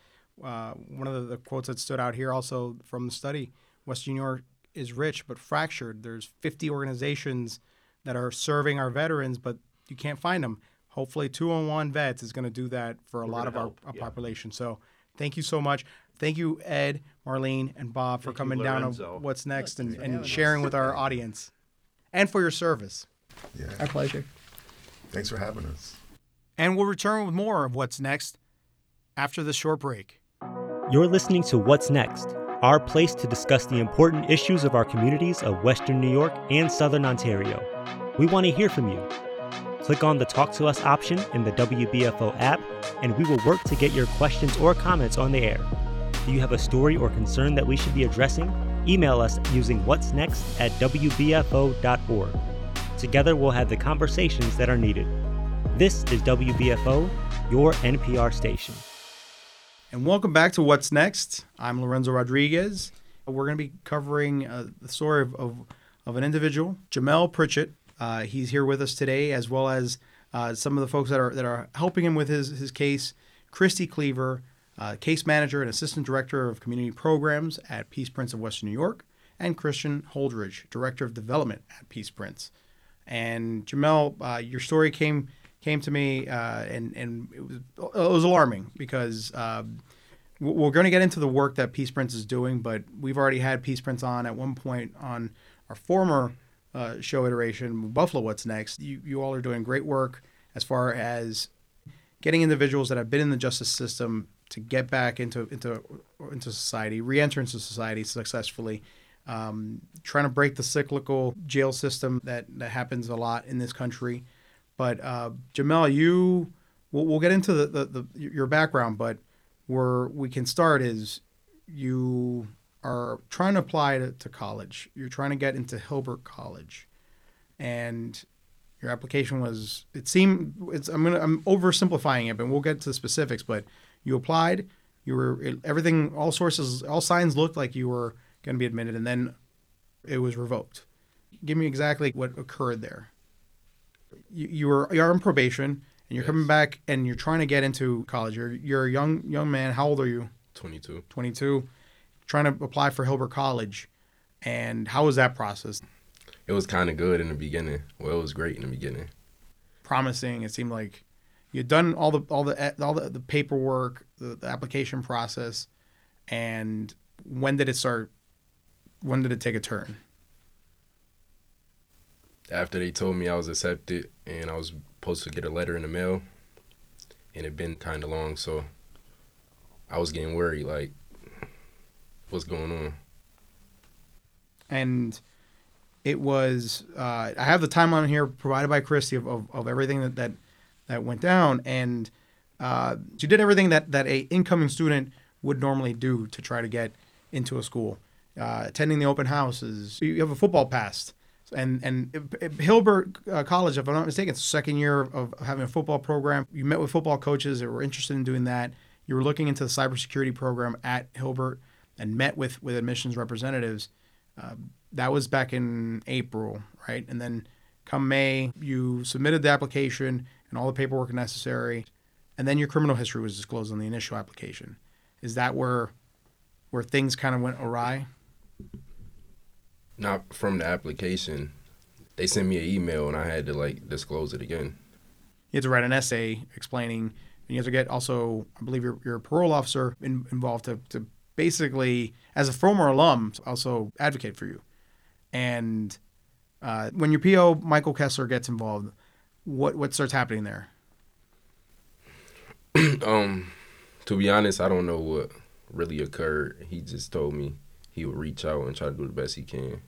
Uh, one of the, the quotes that stood out here also from the study west New York is rich but fractured. There's 50 organizations that are serving our veterans, but you can't find them. Hopefully, 211 Vets is going to do that for a We're lot of our, help, our yeah. population. So, thank you so much. Thank you, Ed, Marlene, and Bob for Thank you, coming down Lorenzo. on what's next and, and sharing with our audience and for your service. Yeah. Our pleasure. Thanks for having us. And we'll return with more of what's next after this short break. You're listening to What's Next, our place to discuss the important issues of our communities of Western New York and Southern Ontario. We want to hear from you. Click on the Talk to Us option in the WBFO app, and we will work to get your questions or comments on the air. Do you have a story or concern that we should be addressing? Email us using what's next at WBFO.org. Together, we'll have the conversations that are needed. This is WBFO, your NPR station. And welcome back to What's Next. I'm Lorenzo Rodriguez. We're going to be covering uh, the story of, of, of an individual, Jamele Prichett. Uh, he's here with us today, as well as uh, some of the folks that are that are helping him with his his case, Christie Cleaver, uh, case manager and assistant director of community programs at Peaceprints of Western New York, and Christian Holdridge, director of development at Peaceprints. And Jamele, uh, your story came came to me, uh, and and it was it was alarming because um, we're going to get into the work that Peaceprints is doing, but we've already had Peaceprints on at one point on our former uh, show iteration, Buffalo What's Next. You, you all are doing great work as far as getting individuals that have been in the justice system to get back into into into society, re-enter into society successfully. Um, trying to break the cyclical jail system that, that happens a lot in this country. But uh, Jamele, you we'll, we'll get into the, the, the your background, but where we can start is you are trying to apply to, to college. You're trying to get into Hilbert College, and your application was. It seemed. It's. I'm gonna. I'm oversimplifying it, but we'll get to the specifics. But you applied. You were everything. All sources. All signs looked like you were going to be admitted, and then it was revoked. Give me exactly what occurred there. You, you were you're on probation, and you're yes. coming back, and you're trying to get into college. You're you're a young young man. How old are you? Twenty two. Twenty two trying to apply for Hilbert College. And how was that process? It was kind of good in the beginning. Well, it was great in the beginning. Promising. It seemed like you'd done all the all the all the, the paperwork, the, the application process, and when did it start? When did it take a turn? After they told me I was accepted and I was supposed to get a letter in the mail, and it had been kind of long, so I was getting worried. Like, what's going on. And it was uh, I have the timeline here provided by Christie of, of, of everything that, that that went down, and uh, she did everything that that a incoming student would normally do to try to get into a school, uh, attending the open houses. You have a football pass, and and Hilbert uh, College, if I'm not mistaken, it's the second year of having a football program. You met with football coaches that were interested in doing that. You were looking into the cybersecurity program at Hilbert and met with with admissions representatives. Uh, that was back in April, right? And then come May, you submitted the application and all the paperwork necessary, and then your criminal history was disclosed on the initial application. Is that where where things kind of went awry? Not from the application. They sent me an email and I had to like disclose it again. You had to write an essay explaining. And you have to get also, I believe, your, your parole officer in, involved to, to basically, as a former alum, also advocate for you. And uh, when your PO Michael Kessler gets involved, what what starts happening there? um, to be honest, I don't know what really occurred. He just told me he would reach out and try to do the best he can.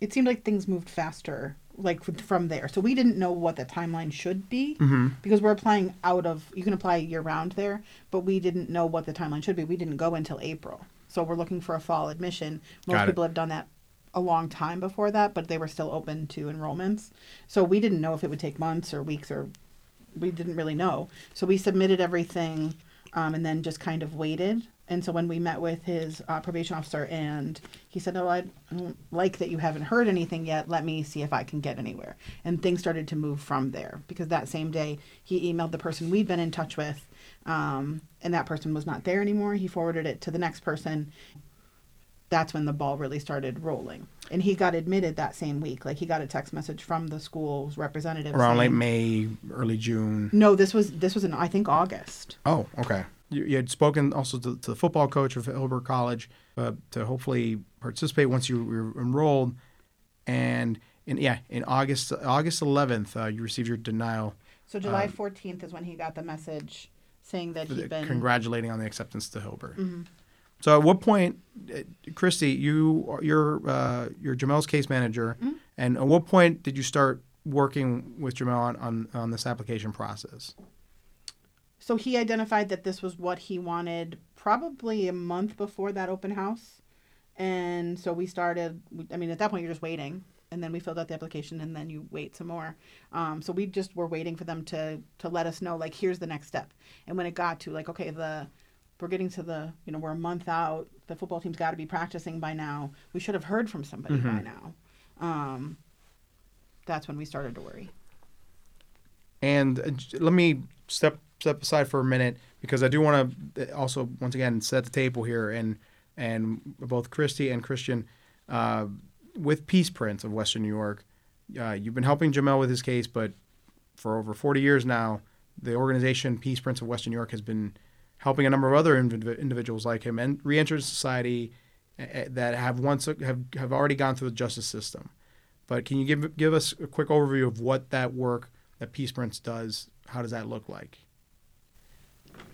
It seemed like things moved faster like from there. So we didn't know what the timeline should be mm-hmm. because we're applying out of you can apply year round there, but we didn't know what the timeline should be. We didn't go until April. So we're looking for a fall admission. Most Got people it. have done that a long time before that, but they were still open to enrollments. So we didn't know if it would take months or weeks or we didn't really know. So we submitted everything um, and then just kind of waited and so when we met with his uh, probation officer, and he said, "Oh, I don't like that you haven't heard anything yet. Let me see if I can get anywhere." And things started to move from there because that same day he emailed the person we'd been in touch with, um, and that person was not there anymore. He forwarded it to the next person. That's when the ball really started rolling, and he got admitted that same week. Like he got a text message from the school's representative around saying, late May, early June. No, this was this was in I think August. Oh, okay you, you had spoken also to, to, the football coach of Hilbert College uh, to hopefully participate once you were enrolled. And in yeah, in August August 11th, uh, you received your denial. So July 14th uh, is when he got the message saying that he'd been congratulating on the acceptance to Hilbert. Mm-hmm. So at what point, uh, Christie, you you're uh, you're Jamele's case manager, mm-hmm. and at what point did you start working with Jamele on, on, on this application process? So he identified that this was what he wanted probably a month before that open house. And so we started, I mean, at that point, you're just waiting. And then we filled out the application and then you wait some more. Um, so we just were waiting for them to, to let us know, like, here's the next step. And when it got to, like, okay, the, we're getting to the, you know, we're a month out. The football team's got to be practicing by now. We should have heard from somebody mm-hmm. by now. Um, that's when we started to worry. And uh, let me step step aside for a minute because I do want to also once again set the table here and and both Christie and Christian uh, with Peaceprints of Western New York. Uh, you've been helping Jamele with his case, but for over 40 years now, the organization Peaceprints of Western New York has been helping a number of other indiv- individuals like him and re-enter society uh, that have once have, have already gone through the justice system. But can you give give us a quick overview of what that work that Peaceprints does? How does that look like?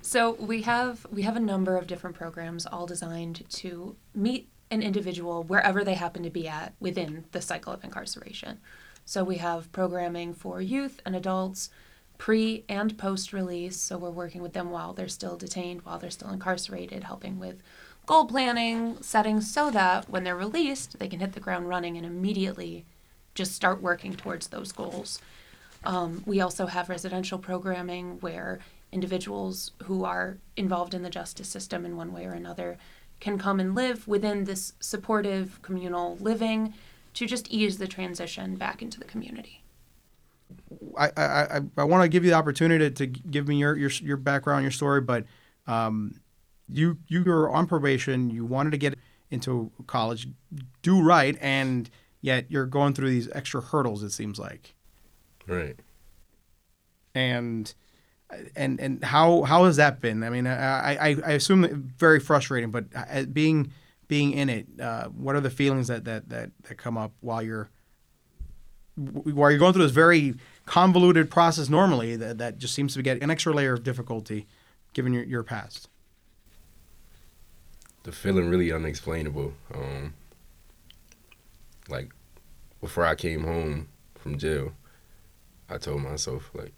So we have we have a number of different programs all designed to meet an individual wherever they happen to be at within the cycle of incarceration. So we have programming for youth and adults pre and post release. So we're working with them while they're still detained, while they're still incarcerated, helping with goal planning, setting so that when they're released, they can hit the ground running and immediately just start working towards those goals. Um, we also have residential programming where individuals who are involved in the justice system in one way or another can come and live within this supportive communal living to just ease the transition back into the community. I, I, I, I want to give you the opportunity to, to give me your, your, your background, your story, but um, you you were on probation, you wanted to get into college, do right, and yet you're going through these extra hurdles. It seems like. Right. And and and how how has that been? I mean, I I, I assume very frustrating, but uh, being being in it, uh, what are the feelings that, that that that come up while you're while you're going through this very convoluted process normally that, that just seems to get an extra layer of difficulty given your, your past the feeling really unexplainable um, like before i came home from jail i told myself like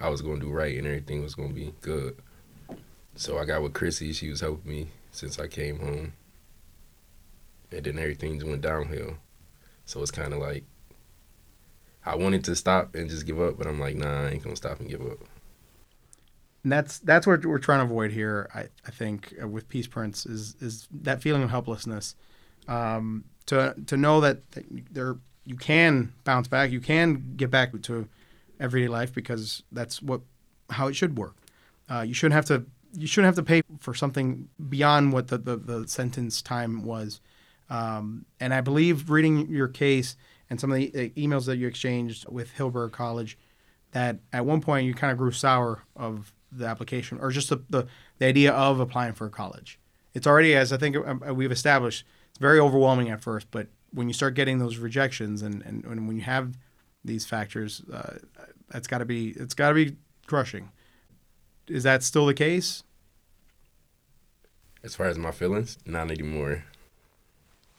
I was gonna do right and everything was gonna be good. So I got with Chrissy. She was helping me since I came home, and then everything just went downhill. So it's kind of like I wanted to stop and just give up, but I'm like, nah, I ain't gonna stop and give up. And that's that's what we're trying to avoid here. I, I think uh, with Peaceprints is is that feeling of helplessness. Um, to to know that, that there you can bounce back, you can get back to everyday life because that's what how it should work. Uh, you shouldn't have to you shouldn't have to pay for something beyond what the, the, the sentence time was. Um, and I believe reading your case and some of the emails that you exchanged with Hilbert College, that at one point you kind of grew sour of the application or just the, the, the idea of applying for a college. It's already, as I think uh, we've established, it's very overwhelming at first, but when you start getting those rejections and, and, and when you have these factors, uh, that's got to be it's got to be crushing. Is that still the case? As far as my feelings, not anymore.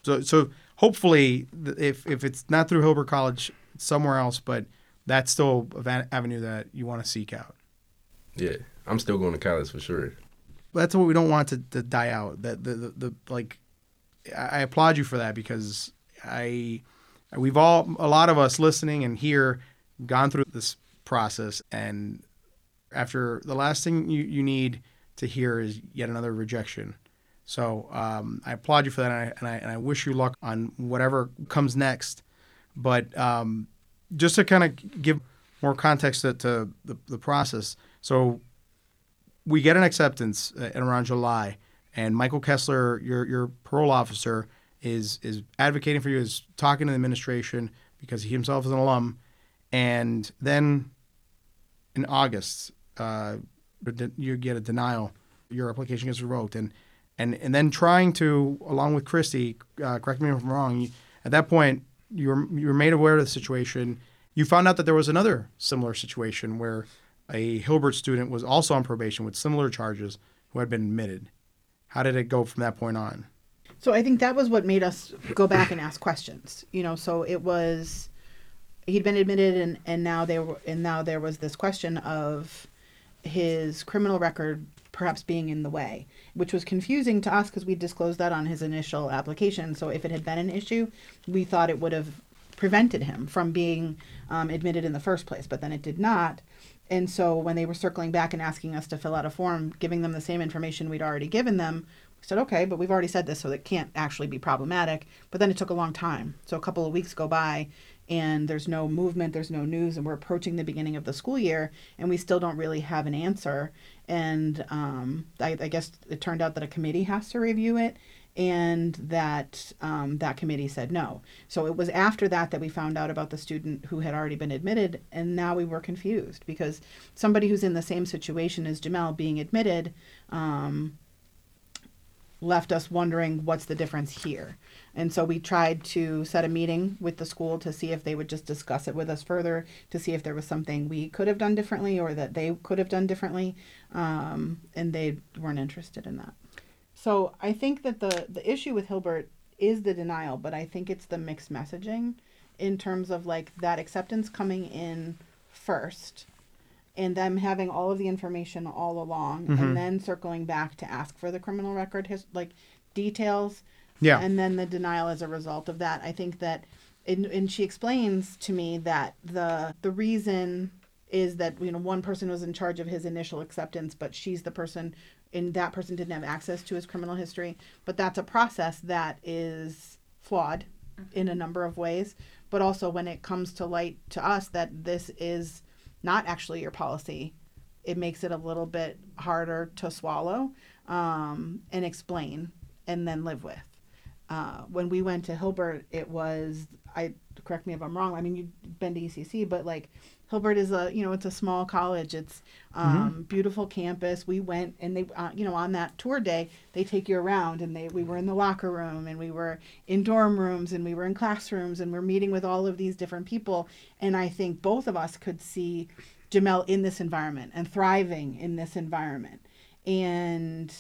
So so hopefully, if if it's not through Hilbert College, somewhere else, but that's still an avenue that you want to seek out. Yeah, I'm still going to college for sure. That's what we don't want to, to die out. That the, the, the like, I applaud you for that because I We've all, a lot of us listening and here, gone through this process. And after the last thing you, you need to hear is yet another rejection. So um, I applaud you for that, and I, and I, and I wish you luck on whatever comes next. But um, just to kind of give more context to, to the, the process, so we get an acceptance uh, in around July, and Michael Kessler, your your parole officer, is is advocating for you, is talking to the administration because he himself is an alum, and then in August, uh, you get a denial, your application gets revoked, and and and then trying to, along with Christie, uh, correct me if I'm wrong, you, at that point you were you were made aware of the situation. You found out that there was another similar situation where a Hilbert student was also on probation with similar charges who had been admitted. How did it go from that point on? So I think that was what made us go back and ask questions. You know, so it was he'd been admitted and and now there were and now there was this question of his criminal record perhaps being in the way, which was confusing to us because we disclosed that on his initial application. So if it had been an issue, we thought it would have prevented him from being um, admitted in the first place, but then it did not. And so when they were circling back and asking us to fill out a form, giving them the same information we'd already given them, we said, okay, but we've already said this, so it can't actually be problematic. But then it took a long time. So a couple of weeks go by, and there's no movement, there's no news, and we're approaching the beginning of the school year, and we still don't really have an answer. And um, I, I guess it turned out that a committee has to review it, and that um, that committee said no. So it was after that that we found out about the student who had already been admitted, and now we were confused because somebody who's in the same situation as Jamele being admitted um, left us wondering what's the difference here. And so we tried to set a meeting with the school to see if they would just discuss it with us further, to see if there was something we could have done differently or that they could have done differently. Um, and they weren't interested in that. So I think that the, the issue with Hilbert is the denial, but I think it's the mixed messaging in terms of like that acceptance coming in first and them having all of the information all along Mhm. and then circling back to ask for the criminal record his like details. Yeah. and then the denial as a result of that. I think that and, and she explains to me that the the reason is that you know one person was in charge of his initial acceptance but she's the person and that person didn't have access to his criminal history. But that's a process that is flawed in a number of ways. But also when it comes to light to us that this is not actually your policy. It makes it a little bit harder to swallow um, and explain and then live with. Uh, when we went to Hilbert, it was I correct me if I'm wrong. I mean, you've been to ECC, but like Hilbert is a you know it's a small college. It's um, beautiful campus. We went and they uh, you know on that tour day they take you around and they we were in the locker room and we were in dorm rooms and we were in classrooms and we're meeting with all of these different people. And I think both of us could see Jamele in this environment and thriving in this environment. And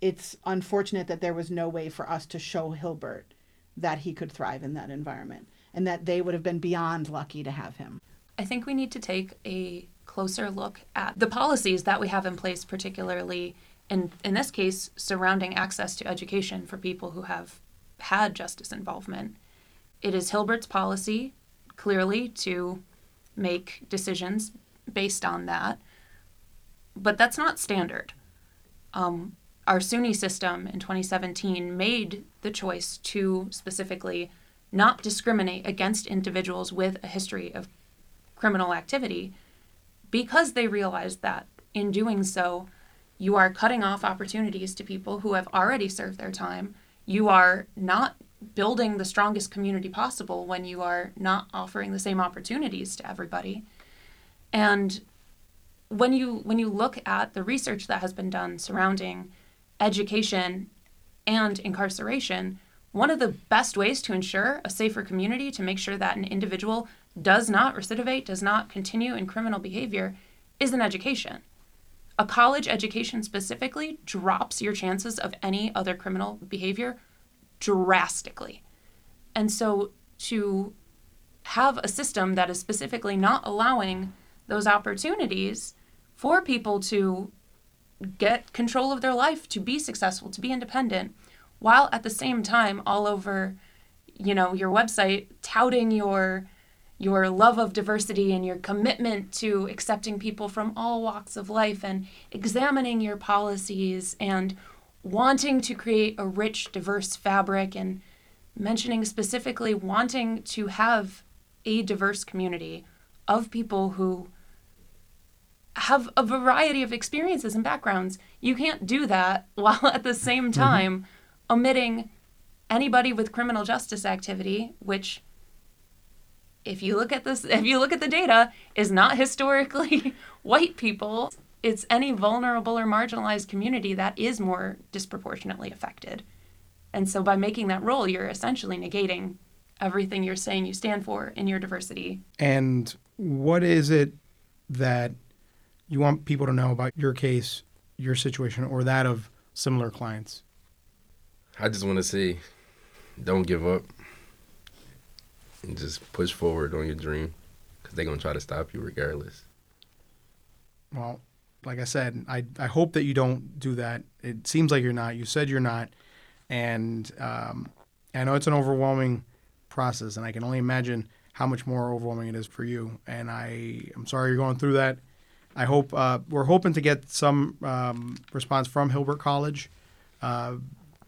it's unfortunate that there was no way for us to show Hilbert that he could thrive in that environment and that they would have been beyond lucky to have him. I think we need to take a closer look at the policies that we have in place, particularly in, in this case, surrounding access to education for people who have had justice involvement. It is Hilbert's policy, clearly, to make decisions based on that, but that's not standard. Um, our SUNY system in 2017 made the choice to specifically not discriminate against individuals with a history of criminal activity because they realized that in doing so, you are cutting off opportunities to people who have already served their time. You are not building the strongest community possible when you are not offering the same opportunities to everybody. And when you when you look at the research that has been done surrounding education and incarceration, one of the best ways to ensure a safer community, to make sure that an individual does not recidivate, does not continue in criminal behavior, is an education. A college education specifically drops your chances of any other criminal behavior drastically. And so to have a system that is specifically not allowing those opportunities for people to get control of their life, to be successful, to be independent, while at the same time all over, you know, your website touting your your love of diversity and your commitment to accepting people from all walks of life and examining your policies and wanting to create a rich, diverse fabric and mentioning specifically wanting to have a diverse community of people who have a variety of experiences and backgrounds. You can't do that while at the same mm-hmm. time omitting anybody with criminal justice activity, which if you look at this if you look at the data is not historically white people. It's any vulnerable or marginalized community that is more disproportionately affected. And so by making that role, you're essentially negating everything you're saying you stand for in your diversity. And what is it that you want people to know about your case, your situation, or that of similar clients? I just want to say, don't give up, and just push forward on your dream, because they're gonna try to stop you regardless. Well, like I said, I, I hope that you don't do that. It seems like you're not. You said you're not. And um, I know it's an overwhelming process, and I can only imagine how much more overwhelming it is for you. And I am sorry you're going through that. I hope uh, we're hoping to get some um, response from Hilbert College, uh,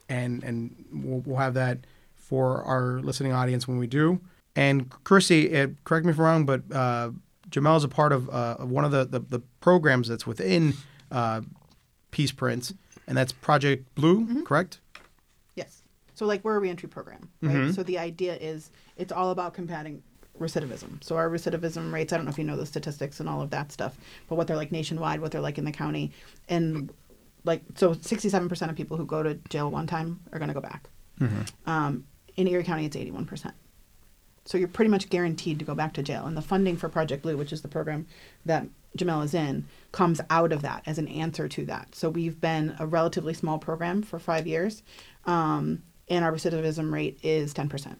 and and we'll, we'll have that for our listening audience when we do. And Chrissy, uh, correct me if I'm wrong, but uh, Jamele is a part of, uh, of one of the, the, the programs that's within uh, Peace Prints, and that's Project Blue, Mm-hmm. correct? Yes. So like we're a reentry program, right? Mhm. So the idea is it's all about combating recidivism. So our recidivism rates, I don't know if you know the statistics and all of that stuff, but what they're like nationwide, what they're like in the county, and like so 67% of people who go to jail one time are going to go back. Um, in Erie County, it's 81%. So you're pretty much guaranteed to go back to jail. And the funding for Project Blue, which is the program that Jamele is in, comes out of that as an answer to that. So we've been a relatively small program for five years, um, and our recidivism rate is 10%.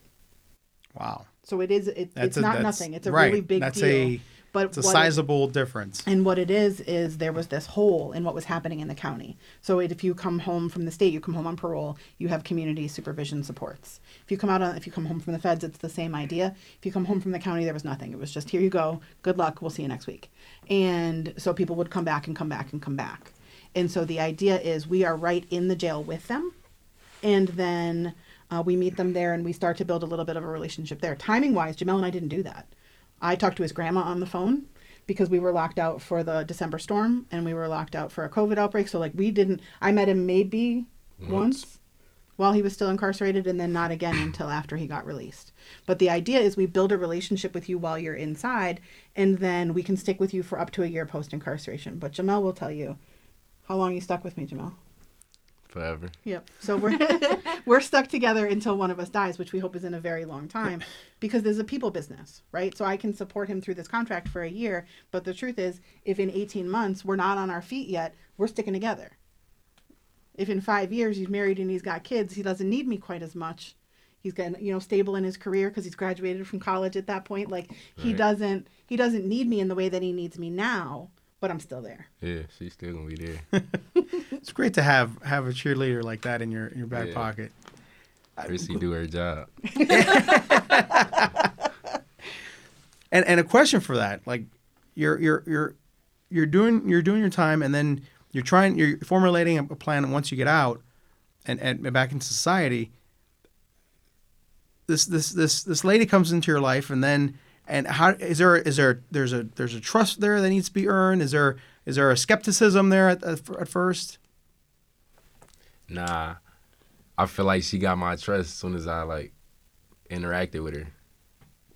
Wow. So it is. It, it's a- not nothing. It's a right. really big That's deal. a- but it's a what it- sizable difference. and what it is is there was this hole in what was happening in the county. So it, if you come home from the state, you come home on parole, you have community supervision supports. If you come out on, if you come home from the feds, it's the same idea. If you come home from the county, there was nothing. It was just here you go, good luck, we'll see you next week. And so people would come back and come back and come back. And so the idea is we are right in the jail with them, and then uh, we meet them there and we start to build a little bit of a relationship there. Timing wise, Jamele and I didn't do that. I talked to his grandma on the phone because we were locked out for the December storm and we were locked out for a COVID outbreak. So like we didn't. I met him maybe Once. once while he was still incarcerated and then not again until after he got released. But the idea is we build a relationship with you while you're inside and then we can stick with you for up to a year post incarceration. But Jamele will tell you how long you stuck with me, Jamele. Forever. Yep. So we're we're stuck together until one of us dies, which we hope is in a very long time, because there's a people business, right? So I can support him through this contract for a year, but the truth is, if in 18 months we're not on our feet yet, we're sticking together. If in five years he's married and he's got kids, he doesn't need me quite as much. He's got you know stable in his career because he's graduated from college at that point. Like he doesn't he doesn't need me in the way that he needs me now, but I'm still there. Yeah, she's still gonna be there. It's great to have have a cheerleader like that in your in your back Yeah. pocket. Chrissy do her job. And and a question for that, like you're you're you're you're doing you're doing your time, and then you're trying you're formulating a a plan once you get out, and and back into society. This this this this lady comes into your life, and then and how is there is there there's a there's a trust there that needs to be earned? Is there is there a skepticism there at at, at first? Nah, I feel like she got my trust as soon as I like interacted with her.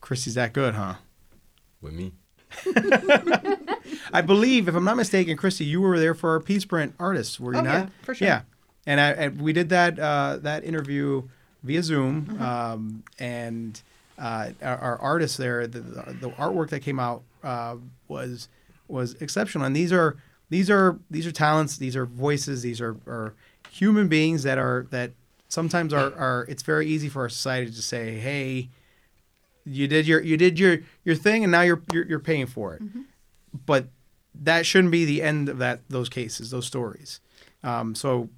Chrissy's that good, huh? With me. I believe, if I'm not mistaken, Christie, you were there for our Peace Print artists, were you Oh, not? yeah, for sure. Yeah, and, I, and we did that uh, that interview via Zoom, Mm-hmm. um, and uh, our, our artists there, the, the artwork that came out uh, was was exceptional. And these are these are these are talents, these are voices, these are, are human beings that are that sometimes are, are it's very easy for our society to say, hey, you did your you did your your thing and now you're you're, you're paying for it. But that shouldn't be the end of that those cases those stories. Um, so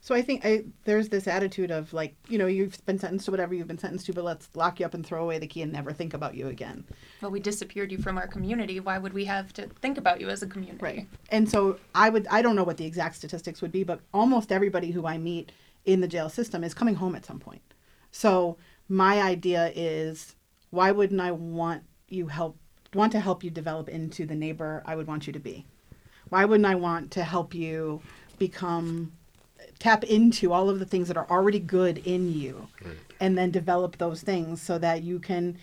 So I think I, there's this attitude of like, you know, you've been sentenced to whatever you've been sentenced to, but let's lock you up and throw away the key and never think about you again. Well, we disappeared you from our community. Why would we have to think about you as a community? Right. And so I would, I don't know what the exact statistics would be, but almost everybody who I meet in the jail system is coming home at some point. So my idea is, why wouldn't I want you help, want to help you develop into the neighbor I would want you to be? Why wouldn't I want to help you become tap into all of the things that are already good in you and then develop those things so that you can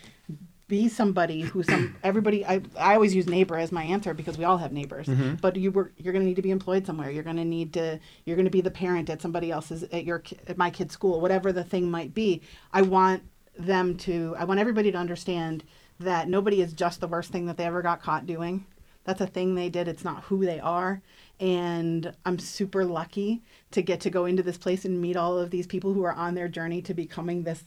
be somebody who some everybody I, I always use neighbor as my answer because we all have neighbors. Mhm. but you were you're going to need to be employed somewhere. You're going to need to you're going to be the parent at somebody else's at your at my kid's school whatever the thing might be. I want them to i want everybody to understand that nobody is just the worst thing that they ever got caught doing. That's a thing they did. It's not who they are and i'm super lucky to get to go into this place and meet all of these people who are on their journey to becoming this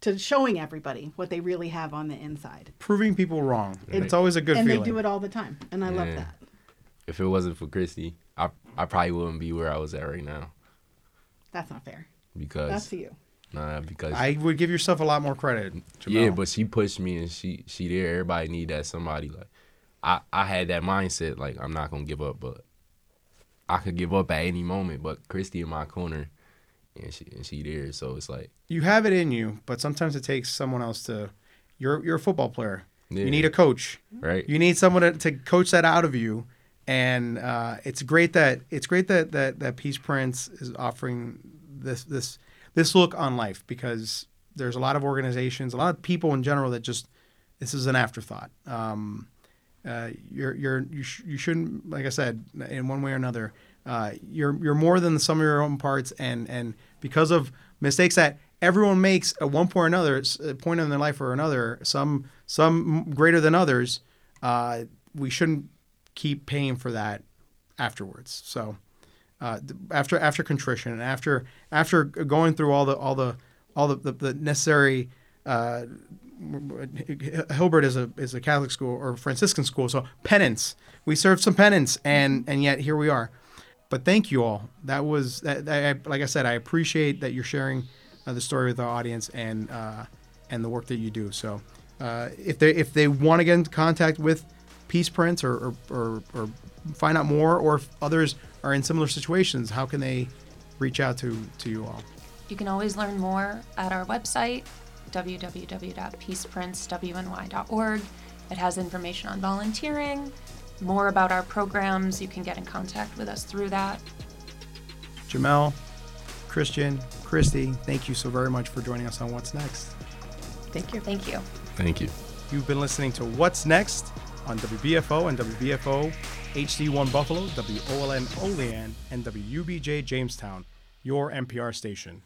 to showing everybody what they really have on the inside proving people wrong It- it's always a good thing. and feeling they do it all the time and i love that If it wasn't for Christie, I I probably wouldn't be where I was at right now that's not fair because that's to you Nah, because I would give yourself a lot more credit. Jamele. yeah, but she pushed me and she she there. Everybody need that somebody like. I I had that mindset like I'm not gonna give up, but I could give up at any moment. But Christie in my corner, and she and she there, so it's like you have it in you, but sometimes it takes someone else to. You're you're a football player. Yeah. You need a coach. Right. You need someone to, to coach that out of you, and uh, it's great that it's great that, that that Peaceprints is offering this this this look on life because there's a lot of organizations, a lot of people in general that just this is an afterthought. Um, uh, you're you're you, sh- you shouldn't like I said in one way or another. Uh, you're you're more than the sum of your own parts, and and because of mistakes that everyone makes at one point or another, a point in their life or another, some some greater than others, uh, we shouldn't keep paying for that afterwards. So uh, after after contrition and after after going through all the all the all the, the, the necessary uh, Hilbert is a is a Catholic school or Franciscan school, so penance. We served some penance, and and yet here we are. But thank you all. That was that, that, like I said, I appreciate that you're sharing uh, the story with our audience and uh, and the work that you do. So uh, if they if they want to get into contact with Peaceprints or or, or or find out more, or if others are in similar situations, how can they reach out to to you all? You can always learn more at our website, www.peaceprintsWNY.org. It has information on volunteering, more about our programs. You can get in contact with us through that. Jamele, Christian, Christie, thank you so very much for joining us on What's Next. Thank you. Thank you. Thank you. You've been listening to What's Next on WBFO and WBFO HD1 Buffalo, WOLN Olean, and WUBJ Jamestown, your NPR station.